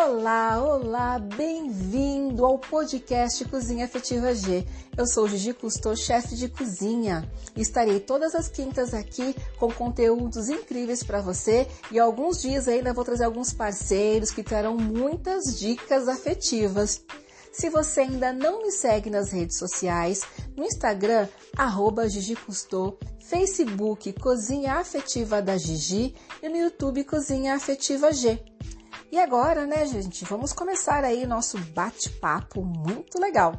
Olá, olá, bem-vindo ao podcast Cozinha Afetiva G. Eu sou Gigi Cousteau, chefe de cozinha. Estarei todas as quintas aqui com conteúdos incríveis para você e alguns dias ainda vou trazer alguns parceiros que terão muitas dicas afetivas. Se você ainda não me segue nas redes sociais, no Instagram, arroba Gigi Cousteau, Facebook Cozinha Afetiva da Gigi e no YouTube Cozinha Afetiva G. E agora, né, gente, vamos começar aí nosso bate-papo muito legal.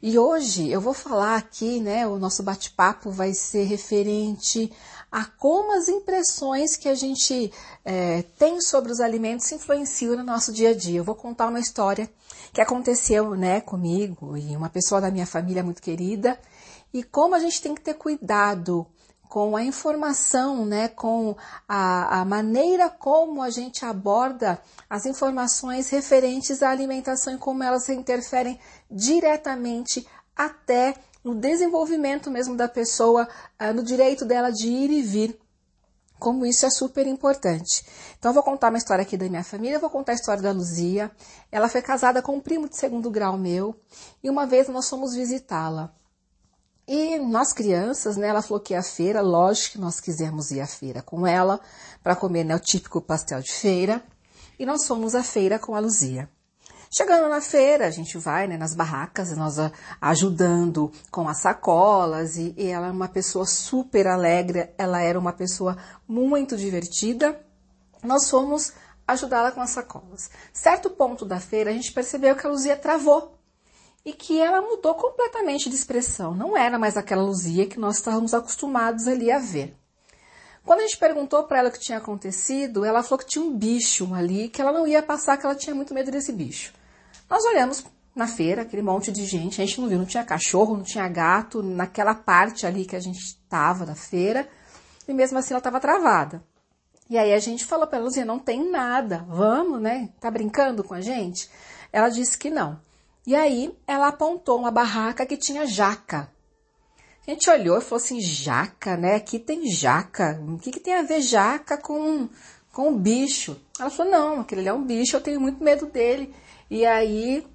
E hoje eu vou falar aqui, né, o nosso bate-papo vai ser referente a como as impressões que a gente é, tem sobre os alimentos influenciam no nosso dia a dia. Eu vou contar uma história que aconteceu, né, comigo e uma pessoa da minha família muito querida e como a gente tem que ter cuidado com a informação, né, com a, a, maneira como a gente aborda as informações referentes à alimentação e como elas interferem diretamente até no desenvolvimento mesmo da pessoa, uh, no direito dela de ir e vir. Como isso é super importante. Então, eu vou contar uma história aqui da minha família, vou contar a história da Luzia. Ela foi casada com um primo de segundo grau meu, e uma vez nós fomos visitá-la. E nós crianças, né, ela falou que ia à feira, lógico que nós quisemos ir à feira com ela, para comer né, o típico pastel de feira, e nós fomos à feira com a Luzia. Chegando na feira, a gente vai né, nas barracas, nós ajudando com as sacolas, e, e ela é uma pessoa super alegre, ela era uma pessoa muito divertida. Nós fomos ajudá-la com as sacolas. Certo ponto da feira, a gente percebeu que a Luzia travou e que ela mudou completamente de expressão. Não era mais aquela Luzia que nós estávamos acostumados ali a ver. Quando a gente perguntou para ela o que tinha acontecido, ela falou que tinha um bicho ali, que ela não ia passar, que ela tinha muito medo desse bicho. Nós olhamos na feira, aquele monte de gente, a gente não viu, não tinha cachorro, não tinha gato, naquela parte ali que a gente estava da feira, e mesmo assim ela estava travada. E aí a gente falou para ela, Luzia, não tem nada, vamos, né? Tá brincando com a gente? Ela disse que não. E aí ela apontou uma barraca que tinha jaca. A gente olhou e falou assim, jaca, né? Aqui tem jaca. O que, que tem a ver jaca com, com um bicho? Ela falou, não, aquele é um bicho, eu tenho muito medo dele. E aí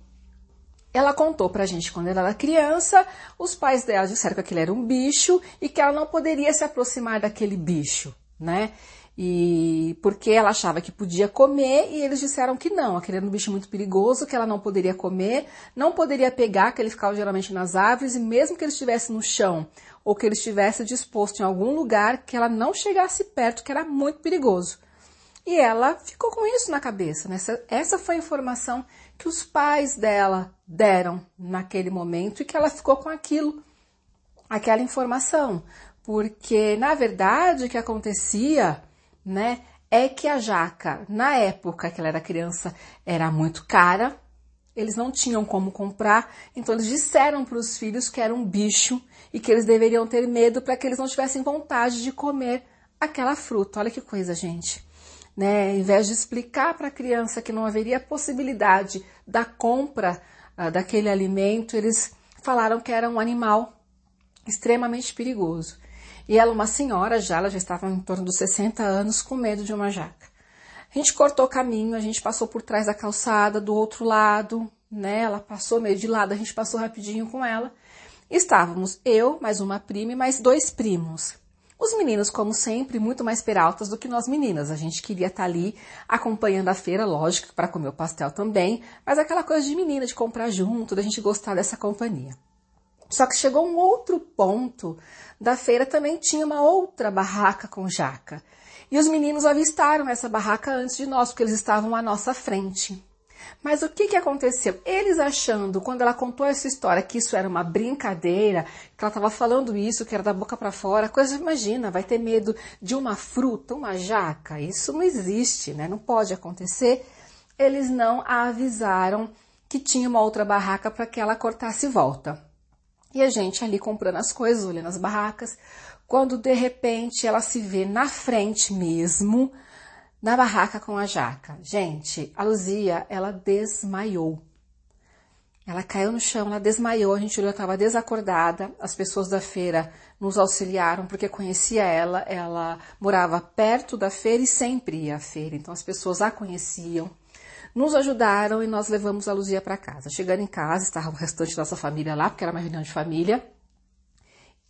ela contou pra gente quando ela era criança, os pais dela disseram que aquele era um bicho e que ela não poderia se aproximar daquele bicho, né? E porque ela achava que podia comer e eles disseram que não, aquele era um bicho muito perigoso, que ela não poderia comer, não poderia pegar, que ele ficava geralmente nas árvores, e mesmo que ele estivesse no chão ou que ele estivesse disposto em algum lugar, que ela não chegasse perto, que era muito perigoso. E ela ficou com isso na cabeça. Né? Essa, essa foi a informação que os pais dela deram naquele momento e que ela ficou com aquilo, aquela informação. Porque, na verdade, o que acontecia né? É que a jaca, na época que ela era criança, era muito cara, eles não tinham como comprar, então eles disseram para os filhos que era um bicho e que eles deveriam ter medo para que eles não tivessem vontade de comer aquela fruta. Olha que coisa, gente. Né? Ao invés de explicar para a criança que não haveria possibilidade da compra uh, daquele alimento, eles falaram que era um animal extremamente perigoso. E ela, uma senhora já, ela já estava em torno dos 60 anos, com medo de uma jaca. A gente cortou o caminho, a gente passou por trás da calçada, do outro lado, né? Ela passou meio de lado, a gente passou rapidinho com ela. Estávamos eu, mais uma prima e mais dois primos. Os meninos, como sempre, muito mais peraltas do que nós meninas. A gente queria estar ali acompanhando a feira, lógico, para comer o pastel também, mas aquela coisa de menina, de comprar junto, da gente gostar dessa companhia. Só que chegou um outro ponto da feira, também tinha uma outra barraca com jaca. E os meninos avistaram essa barraca antes de nós, porque eles estavam à nossa frente. Mas o que, que aconteceu? Eles achando, quando ela contou essa história, que isso era uma brincadeira, que ela estava falando isso, que era da boca para fora, coisa, imagina, vai ter medo de uma fruta, uma jaca? Isso não existe, né? Não pode acontecer. Eles não a avisaram que tinha uma outra barraca para que ela cortasse volta. E a gente ali comprando as coisas, olhando as barracas, quando de repente ela se vê na frente mesmo, na barraca com a jaca. Gente, a Luzia, ela desmaiou. Ela caiu no chão, ela desmaiou, a gente olhou, estava desacordada. As pessoas da feira nos auxiliaram porque conhecia ela, ela morava perto da feira e sempre ia à feira, então as pessoas a conheciam. Nos ajudaram e nós levamos a Luzia para casa. Chegando em casa, estava o restante da nossa família lá, porque era uma reunião de família.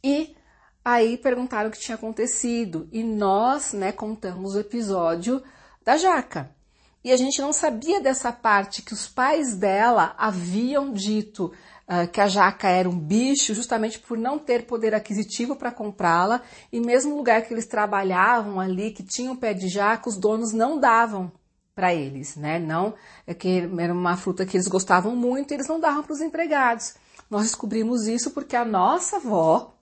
E aí perguntaram o que tinha acontecido e nós, né, contamos o episódio da jaca. E a gente não sabia dessa parte que os pais dela haviam dito uh, que a jaca era um bicho, justamente por não ter poder aquisitivo para comprá-la, e mesmo lugar que eles trabalhavam ali, que tinha um pé de jaca, os donos não davam para eles, né? Não é que era uma fruta que eles gostavam muito, e eles não davam para os empregados. Nós descobrimos isso porque a nossa avó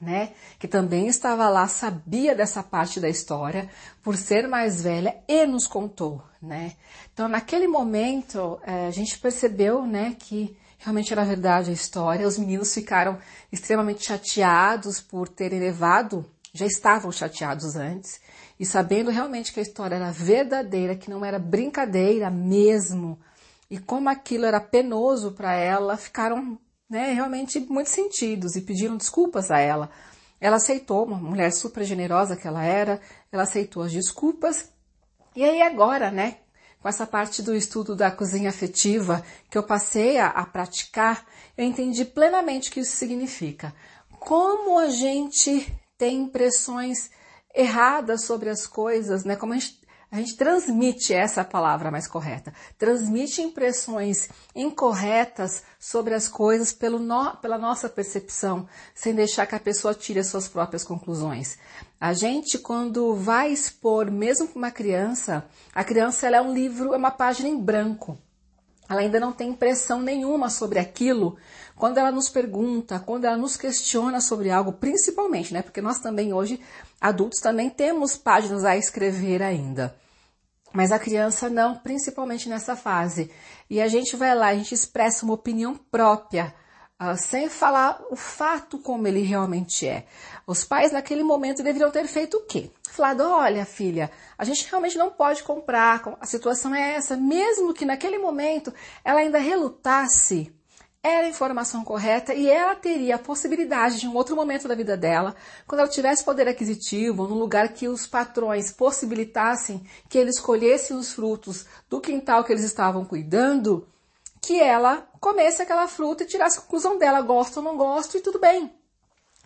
né, que também estava lá, sabia dessa parte da história, por ser mais velha, e nos contou, né. Então, naquele momento, é, a gente percebeu, né, que realmente era verdade a história, os meninos ficaram extremamente chateados por terem levado, já estavam chateados antes, e sabendo realmente que a história era verdadeira, que não era brincadeira mesmo, e como aquilo era penoso para ela, ficaram né, realmente muito sentidos e pediram desculpas a ela. Ela aceitou, uma mulher super generosa que ela era, ela aceitou as desculpas. E aí agora, né, com essa parte do estudo da cozinha afetiva que eu passei a, a praticar, eu entendi plenamente o que isso significa. Como a gente tem impressões erradas sobre as coisas, né? Como a gente a gente transmite essa palavra mais correta, transmite impressões incorretas sobre as coisas pelo no, pela nossa percepção, sem deixar que a pessoa tire as suas próprias conclusões. A gente, quando vai expor, mesmo para uma criança, a criança ela é um livro, é uma página em branco. Ela ainda não tem impressão nenhuma sobre aquilo. Quando ela nos pergunta, quando ela nos questiona sobre algo, principalmente, né? Porque nós também hoje, adultos, também temos páginas a escrever ainda. Mas a criança não, principalmente nessa fase. E a gente vai lá, a gente expressa uma opinião própria, uh, sem falar o fato como ele realmente é. Os pais naquele momento deveriam ter feito o quê? Falado, olha filha, a gente realmente não pode comprar, a situação é essa, mesmo que naquele momento ela ainda relutasse, era a informação correta e ela teria a possibilidade de um outro momento da vida dela, quando ela tivesse poder aquisitivo, num lugar que os patrões possibilitassem que eles colhessem os frutos do quintal que eles estavam cuidando, que ela comesse aquela fruta e tirasse a conclusão dela, gosto ou não gosto e tudo bem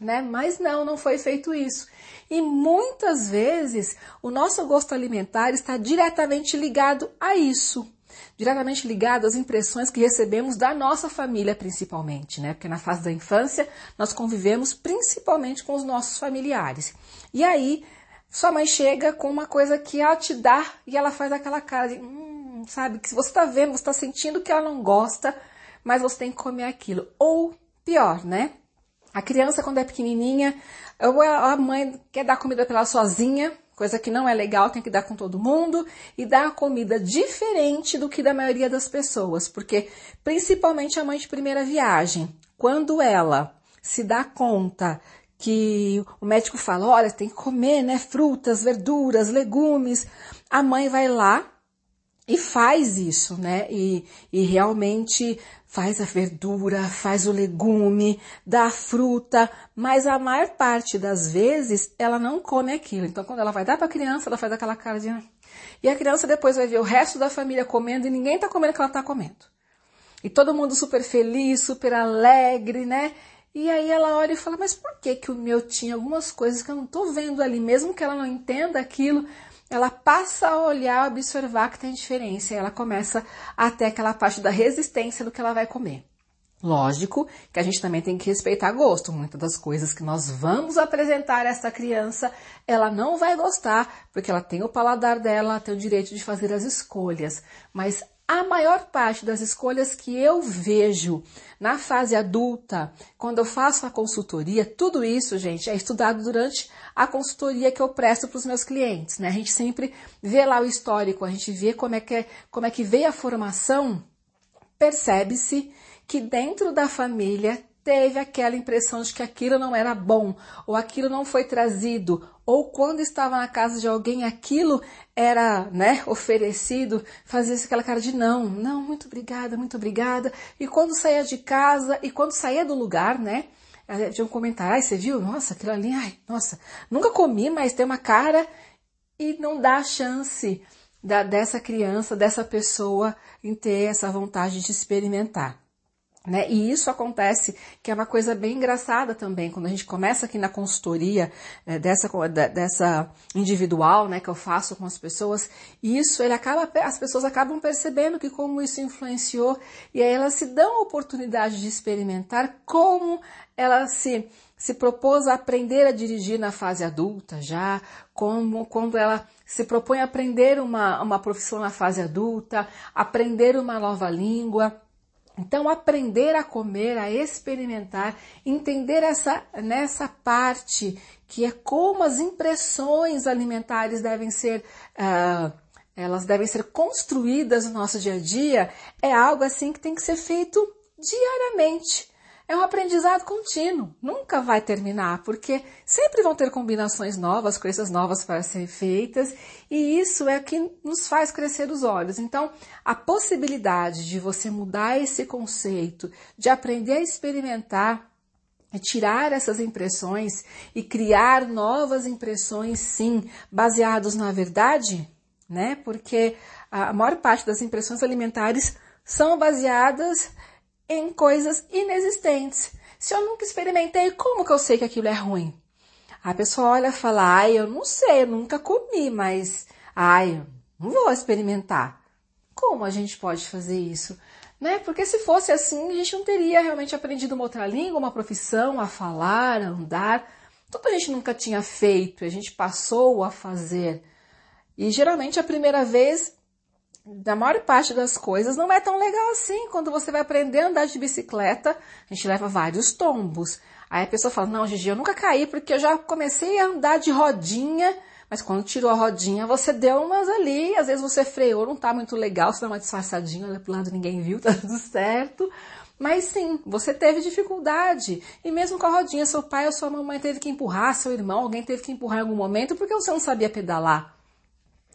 né? Mas não, não foi feito isso. E muitas vezes o nosso gosto alimentar está diretamente ligado a isso, diretamente ligado às impressões que recebemos da nossa família, principalmente, né? Porque na fase da infância nós convivemos principalmente com os nossos familiares. E aí sua mãe chega com uma coisa que ela te dá e ela faz aquela cara de, hum, sabe, que se você está vendo, você está sentindo que ela não gosta, mas você tem que comer aquilo. Ou pior, né? A criança, quando é pequenininha, ou a mãe quer dar comida para ela sozinha, coisa que não é legal, tem que dar com todo mundo, e dar comida diferente do que da maioria das pessoas, porque principalmente a mãe de primeira viagem, quando ela se dá conta que o médico fala, olha, tem que comer, né, frutas, verduras, legumes, a mãe vai lá e faz isso, né? E, e realmente faz a verdura, faz o legume, dá a fruta, mas a maior parte das vezes ela não come aquilo. Então, quando ela vai dar para a criança, ela faz aquela cara de. E a criança depois vai ver o resto da família comendo e ninguém está comendo o que ela está comendo. E todo mundo super feliz, super alegre, né? E aí ela olha e fala: Mas por que, que o meu tinha algumas coisas que eu não estou vendo ali, mesmo que ela não entenda aquilo? Ela passa a olhar, observar que tem diferença e ela começa até aquela parte da resistência do que ela vai comer. Lógico que a gente também tem que respeitar gosto. Muitas das coisas que nós vamos apresentar a essa criança, ela não vai gostar, porque ela tem o paladar dela, tem o direito de fazer as escolhas. Mas a maior parte das escolhas que eu vejo na fase adulta, quando eu faço a consultoria, tudo isso, gente, é estudado durante a consultoria que eu presto para os meus clientes, né? A gente sempre vê lá o histórico, a gente vê como é que, é, como é que veio a formação, percebe-se que dentro da família teve aquela impressão de que aquilo não era bom, ou aquilo não foi trazido, ou quando estava na casa de alguém aquilo era, né, oferecido, fazia aquela cara de não, não, muito obrigada, muito obrigada. E quando saía de casa, e quando saía do lugar, né, tinha um comentário, ai, você viu? Nossa, aquilo ali, ai, nossa, nunca comi, mas tem uma cara e não dá a chance da, dessa criança, dessa pessoa em ter essa vontade de experimentar. Né? E isso acontece, que é uma coisa bem engraçada também, quando a gente começa aqui na consultoria é, dessa, dessa individual, né, que eu faço com as pessoas, isso ele acaba, as pessoas acabam percebendo que como isso influenciou, e aí elas se dão a oportunidade de experimentar como ela se, se propôs a aprender a dirigir na fase adulta já, como quando ela se propõe a aprender uma, uma profissão na fase adulta, aprender uma nova língua, então, aprender a comer, a experimentar, entender essa, nessa parte que é como as impressões alimentares devem ser, uh, elas devem ser construídas no nosso dia a dia, é algo assim que tem que ser feito diariamente. É um aprendizado contínuo, nunca vai terminar, porque sempre vão ter combinações novas, coisas novas para serem feitas, e isso é o que nos faz crescer os olhos. Então, a possibilidade de você mudar esse conceito, de aprender a experimentar, é tirar essas impressões e criar novas impressões, sim, baseados na verdade, né? Porque a maior parte das impressões alimentares são baseadas em coisas inexistentes. Se eu nunca experimentei, como que eu sei que aquilo é ruim? A pessoa olha e fala, ai, eu não sei, eu nunca comi, mas, ai, não vou experimentar. Como a gente pode fazer isso? Né? Porque se fosse assim, a gente não teria realmente aprendido uma outra língua, uma profissão, a falar, a andar. Tudo a gente nunca tinha feito, a gente passou a fazer. E geralmente a primeira vez da maior parte das coisas não é tão legal assim. Quando você vai aprender a andar de bicicleta, a gente leva vários tombos. Aí a pessoa fala, não, Gigi, eu nunca caí porque eu já comecei a andar de rodinha, mas quando tirou a rodinha, você deu umas ali, às vezes você freou, não tá muito legal, você dá uma disfarçadinha, olha pro lado, ninguém viu, tá tudo certo. Mas sim, você teve dificuldade. E mesmo com a rodinha, seu pai ou sua mamãe teve que empurrar, seu irmão, alguém teve que empurrar em algum momento, porque você não sabia pedalar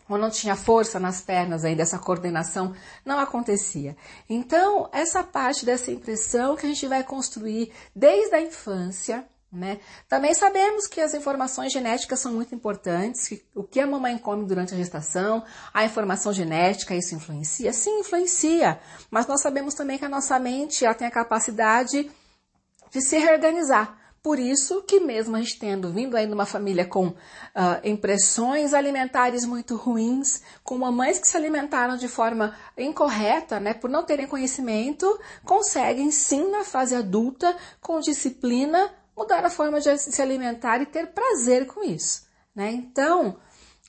ou não tinha força nas pernas ainda, essa coordenação não acontecia. Então, essa parte dessa impressão que a gente vai construir desde a infância, né? Também sabemos que as informações genéticas são muito importantes, que o que a mamãe come durante a gestação, a informação genética, isso influencia? Sim, influencia. Mas nós sabemos também que a nossa mente ela tem a capacidade de se reorganizar. Por isso que mesmo a gente tendo vindo aí de uma família com uh, impressões alimentares muito ruins, com mamães que se alimentaram de forma incorreta, né, por não terem conhecimento, conseguem sim na fase adulta, com disciplina, mudar a forma de se alimentar e ter prazer com isso, né? Então,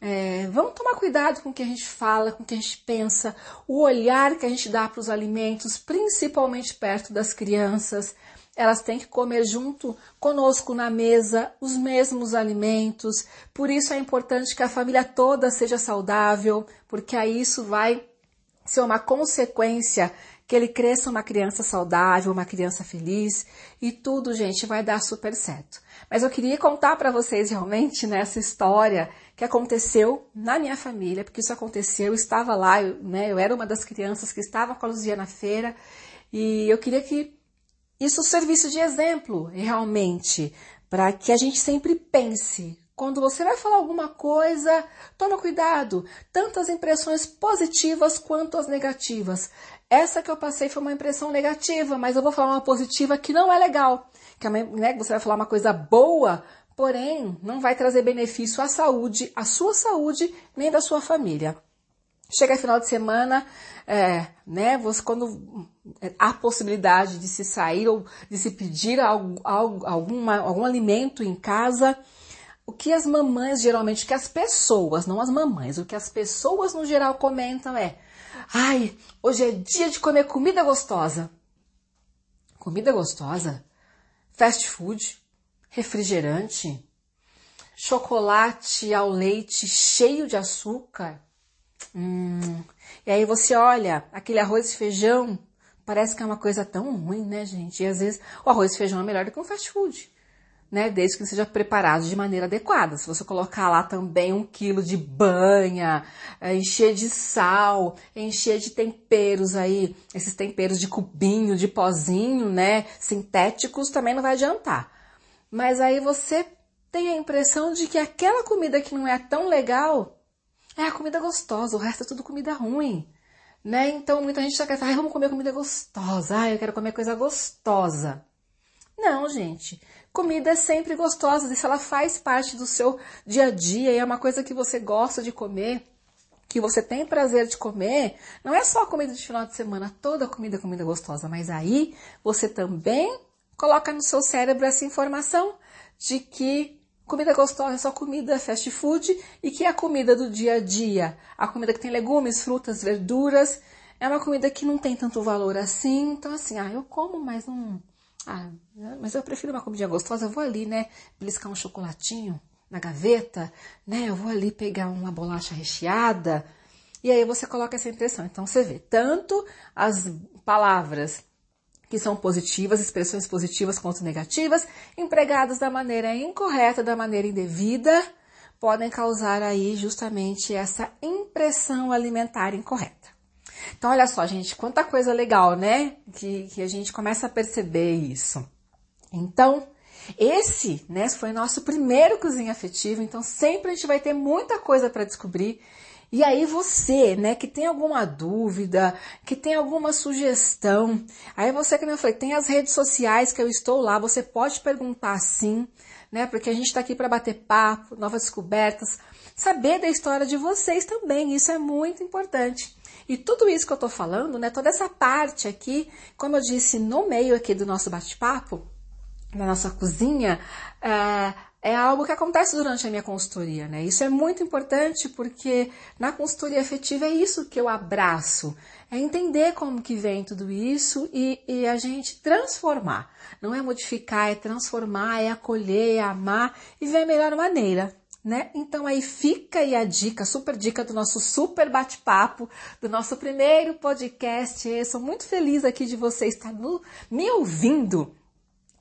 é, vamos tomar cuidado com o que a gente fala, com o que a gente pensa, o olhar que a gente dá para os alimentos, principalmente perto das crianças elas têm que comer junto conosco na mesa os mesmos alimentos. Por isso é importante que a família toda seja saudável, porque aí isso vai ser uma consequência que ele cresça uma criança saudável, uma criança feliz e tudo, gente, vai dar super certo. Mas eu queria contar para vocês realmente nessa história que aconteceu na minha família, porque isso aconteceu, eu estava lá, eu, né, eu era uma das crianças que estava com a Luzia na feira e eu queria que isso serviço de exemplo, realmente, para que a gente sempre pense. Quando você vai falar alguma coisa, toma cuidado, tanto as impressões positivas quanto as negativas. Essa que eu passei foi uma impressão negativa, mas eu vou falar uma positiva que não é legal. Que né, você vai falar uma coisa boa, porém não vai trazer benefício à saúde, à sua saúde, nem da sua família. Chega final de semana, é, né? Você quando é, há possibilidade de se sair ou de se pedir algo, algo, alguma, algum alimento em casa, o que as mamães geralmente, o que as pessoas, não as mamães, o que as pessoas no geral comentam é: ai, hoje é dia de comer comida gostosa. Comida gostosa? Fast food? Refrigerante? Chocolate ao leite cheio de açúcar? Hum. E aí você olha aquele arroz e feijão Parece que é uma coisa tão ruim, né, gente? E às vezes o arroz e feijão é melhor do que um fast food né? Desde que seja preparado de maneira adequada. Se você colocar lá também um quilo de banha, é, encher de sal, encher de temperos aí, esses temperos de cubinho, de pozinho, né? Sintéticos, também não vai adiantar. Mas aí você tem a impressão de que aquela comida que não é tão legal é a comida gostosa, o resto é tudo comida ruim. Né? Então muita gente já quer falar, ah, vamos comer comida gostosa, ah, eu quero comer coisa gostosa. Não, gente. Comida é sempre gostosa, se ela faz parte do seu dia a dia e é uma coisa que você gosta de comer, que você tem prazer de comer, não é só comida de final de semana, toda comida é comida gostosa, mas aí você também coloca no seu cérebro essa informação de que comida gostosa é só comida fast food e que a comida do dia a dia, a comida que tem legumes, frutas, verduras, é uma comida que não tem tanto valor assim. Então, assim, ah, eu como, mas não ah, mas eu prefiro uma comidinha gostosa, eu vou ali, né, beliscar um chocolatinho na gaveta, né, eu vou ali pegar uma bolacha recheada, e aí você coloca essa impressão. Então você vê tanto as palavras que são positivas, expressões positivas quanto negativas, empregadas da maneira incorreta, da maneira indevida, podem causar aí justamente essa impressão alimentar incorreta. Então, olha só, gente, quanta coisa legal, né? Que, que a gente começa a perceber isso. Então, esse, né, foi nosso primeiro cozinha afetivo, então sempre a gente vai ter muita coisa para descobrir. E aí você, né, que tem alguma dúvida, que tem alguma sugestão, aí você, como eu falei, tem as redes sociais que eu estou lá, você pode perguntar sim, né, porque a gente está aqui para bater papo, novas descobertas, saber da história de vocês também, isso é muito importante. E tudo isso que eu estou falando, né, toda essa parte aqui, como eu disse no meio aqui do nosso bate-papo, na nossa cozinha, é, é algo que acontece durante a minha consultoria, né? Isso é muito importante porque na consultoria afetiva é isso que eu abraço, é entender como que vem tudo isso e, e a gente transformar. Não é modificar, é transformar, é acolher, é amar e ver a melhor maneira né? Então aí fica aí a dica, super dica do nosso super bate-papo, do nosso primeiro podcast. Eu sou muito feliz aqui de você estar no, me ouvindo,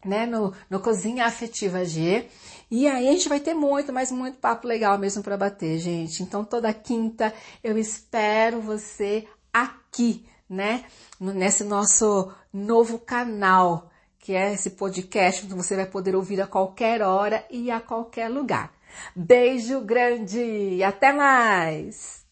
né? No, no Cozinha Afetiva G. E aí a gente vai ter muito, mas muito papo legal mesmo para bater, gente. Então toda quinta eu espero você aqui, né? Nesse nosso novo canal, que é esse podcast que você vai poder ouvir a qualquer hora e a qualquer lugar. Beijo grande e até mais!